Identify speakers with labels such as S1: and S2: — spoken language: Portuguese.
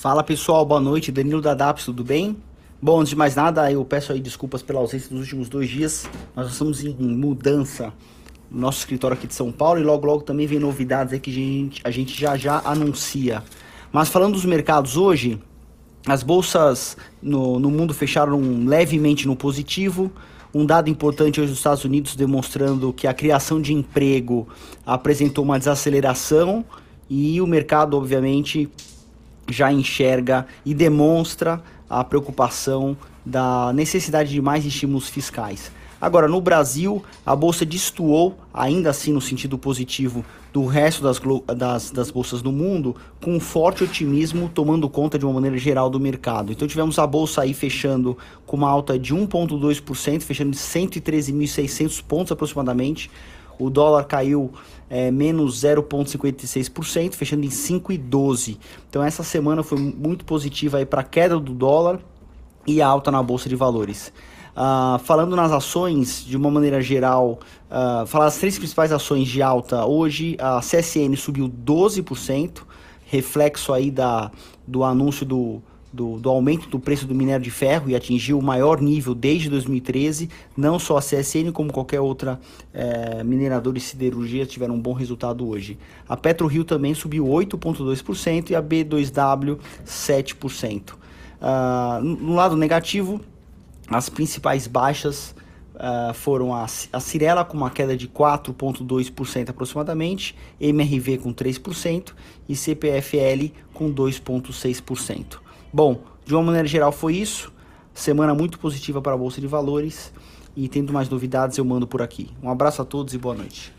S1: Fala pessoal, boa noite, Danilo da DAPS, tudo bem? Bom, antes de mais nada, eu peço aí desculpas pela ausência dos últimos dois dias. Nós estamos em mudança no nosso escritório aqui de São Paulo e logo logo também vem novidades aí que a gente, a gente já já anuncia. Mas falando dos mercados hoje, as bolsas no, no mundo fecharam levemente no positivo. Um dado importante hoje nos Estados Unidos demonstrando que a criação de emprego apresentou uma desaceleração e o mercado, obviamente, já enxerga e demonstra a preocupação da necessidade de mais estímulos fiscais. Agora, no Brasil, a bolsa destoou, ainda assim no sentido positivo, do resto das, das, das, bolsas do mundo, com forte otimismo tomando conta de uma maneira geral do mercado. Então, tivemos a bolsa aí fechando com uma alta de 1,2%, fechando de 113.600 pontos aproximadamente. O dólar caiu é, menos 0,56%, fechando em 5,12. Então essa semana foi muito positiva para a queda do dólar e alta na bolsa de valores. Uh, falando nas ações, de uma maneira geral, uh, falar as três principais ações de alta hoje, a CSN subiu 12%, reflexo aí da, do anúncio do, do, do, aumento do preço do minério de ferro e atingiu o maior nível desde 2013. Não só a CSN, como qualquer outra é, mineradora de siderurgia tiveram um bom resultado hoje. A PetroRio também subiu 8,2% e a B2W 7%. Uh, no lado negativo, as principais baixas Uh, foram a, a Cirela com uma queda de 4,2% aproximadamente, MRV com 3% e CPFL com 2,6%. Bom, de uma maneira geral foi isso. Semana muito positiva para a Bolsa de Valores. E tendo mais novidades eu mando por aqui. Um abraço a todos e boa noite.